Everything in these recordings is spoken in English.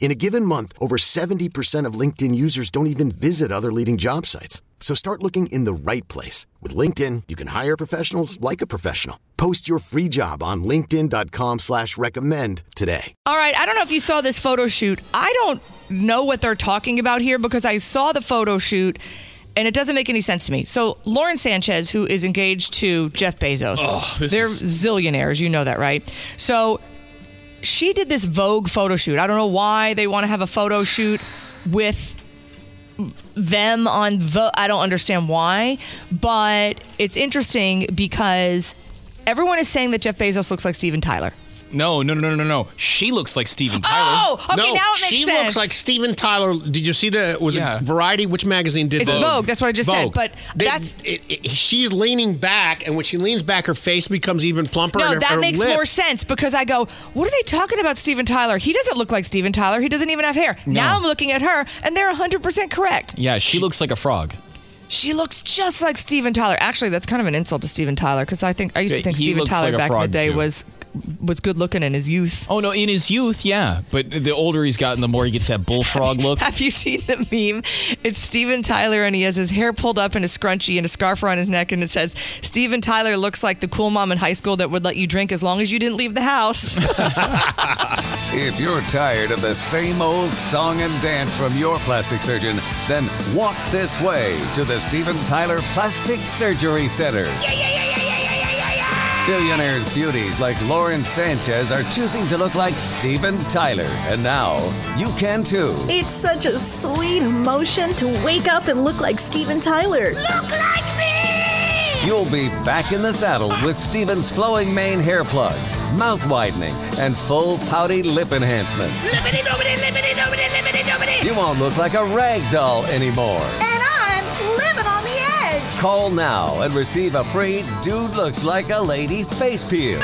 In a given month, over 70% of LinkedIn users don't even visit other leading job sites. So start looking in the right place. With LinkedIn, you can hire professionals like a professional. Post your free job on linkedin.com slash recommend today. All right, I don't know if you saw this photo shoot. I don't know what they're talking about here because I saw the photo shoot and it doesn't make any sense to me. So Lauren Sanchez, who is engaged to Jeff Bezos, Oh, they're is- zillionaires. You know that, right? So she did this Vogue photo shoot. I don't know why they want to have a photo shoot with them on the. I don't understand why, but it's interesting because everyone is saying that Jeff Bezos looks like Steven Tyler. No, no, no, no, no, no. She looks like Steven Tyler. Oh, okay, no, now it makes she sense. looks like Steven Tyler. Did you see the was Yeah. it Variety? Which magazine did It's Vogue? Vogue, that's what I just said, but They- that's- it, it- she's leaning back, and when she leans back, her face becomes even plumper. No, and her, that her makes lips- more sense because I go, what are they talking about Steven Tyler? He doesn't look like Steven Tyler. He doesn't even have hair. Now I'm looking at her and they're 100% correct. Yeah, she looks like a frog. She looks just like Steven Tyler. Actually, that's kind of an insult to Steven Tyler because I think I used to think he Steven Tyler like back in the day too. was was good looking in his youth. Oh no, in his youth, yeah, but the older he's gotten, the more he gets that bullfrog look. Have you seen the meme? It's Steven Tyler and he has his hair pulled up in a scrunchie and a scarf around his neck and it says, Steven Tyler looks like the cool mom in high school that would let you drink as long as you didn't leave the house. If you're tired of the same old song and dance from your plastic surgeon, then walk this way to the Steven Tyler Plastic Surgery Center. Billionaires' beauties like Lauren Sanchez are choosing to look like Steven Tyler, and now you can too. It's such a sweet emotion to wake up and look like Steven Tyler. Look like me! You'll be back in the saddle with Steven's flowing mane hair plugs, mouth widening, and full pouty lip enhancements. You won't look like a rag doll anymore. Call now and receive a free Dude Looks Like a Lady face peel.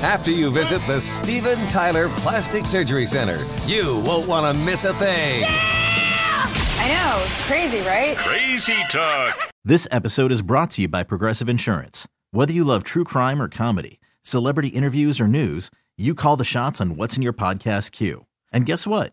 After you visit the Steven Tyler Plastic Surgery Center, you won't want to miss a thing. I know, it's crazy, right? Crazy talk. This episode is brought to you by Progressive Insurance. Whether you love true crime or comedy, celebrity interviews or news, you call the shots on what's in your podcast queue. And guess what?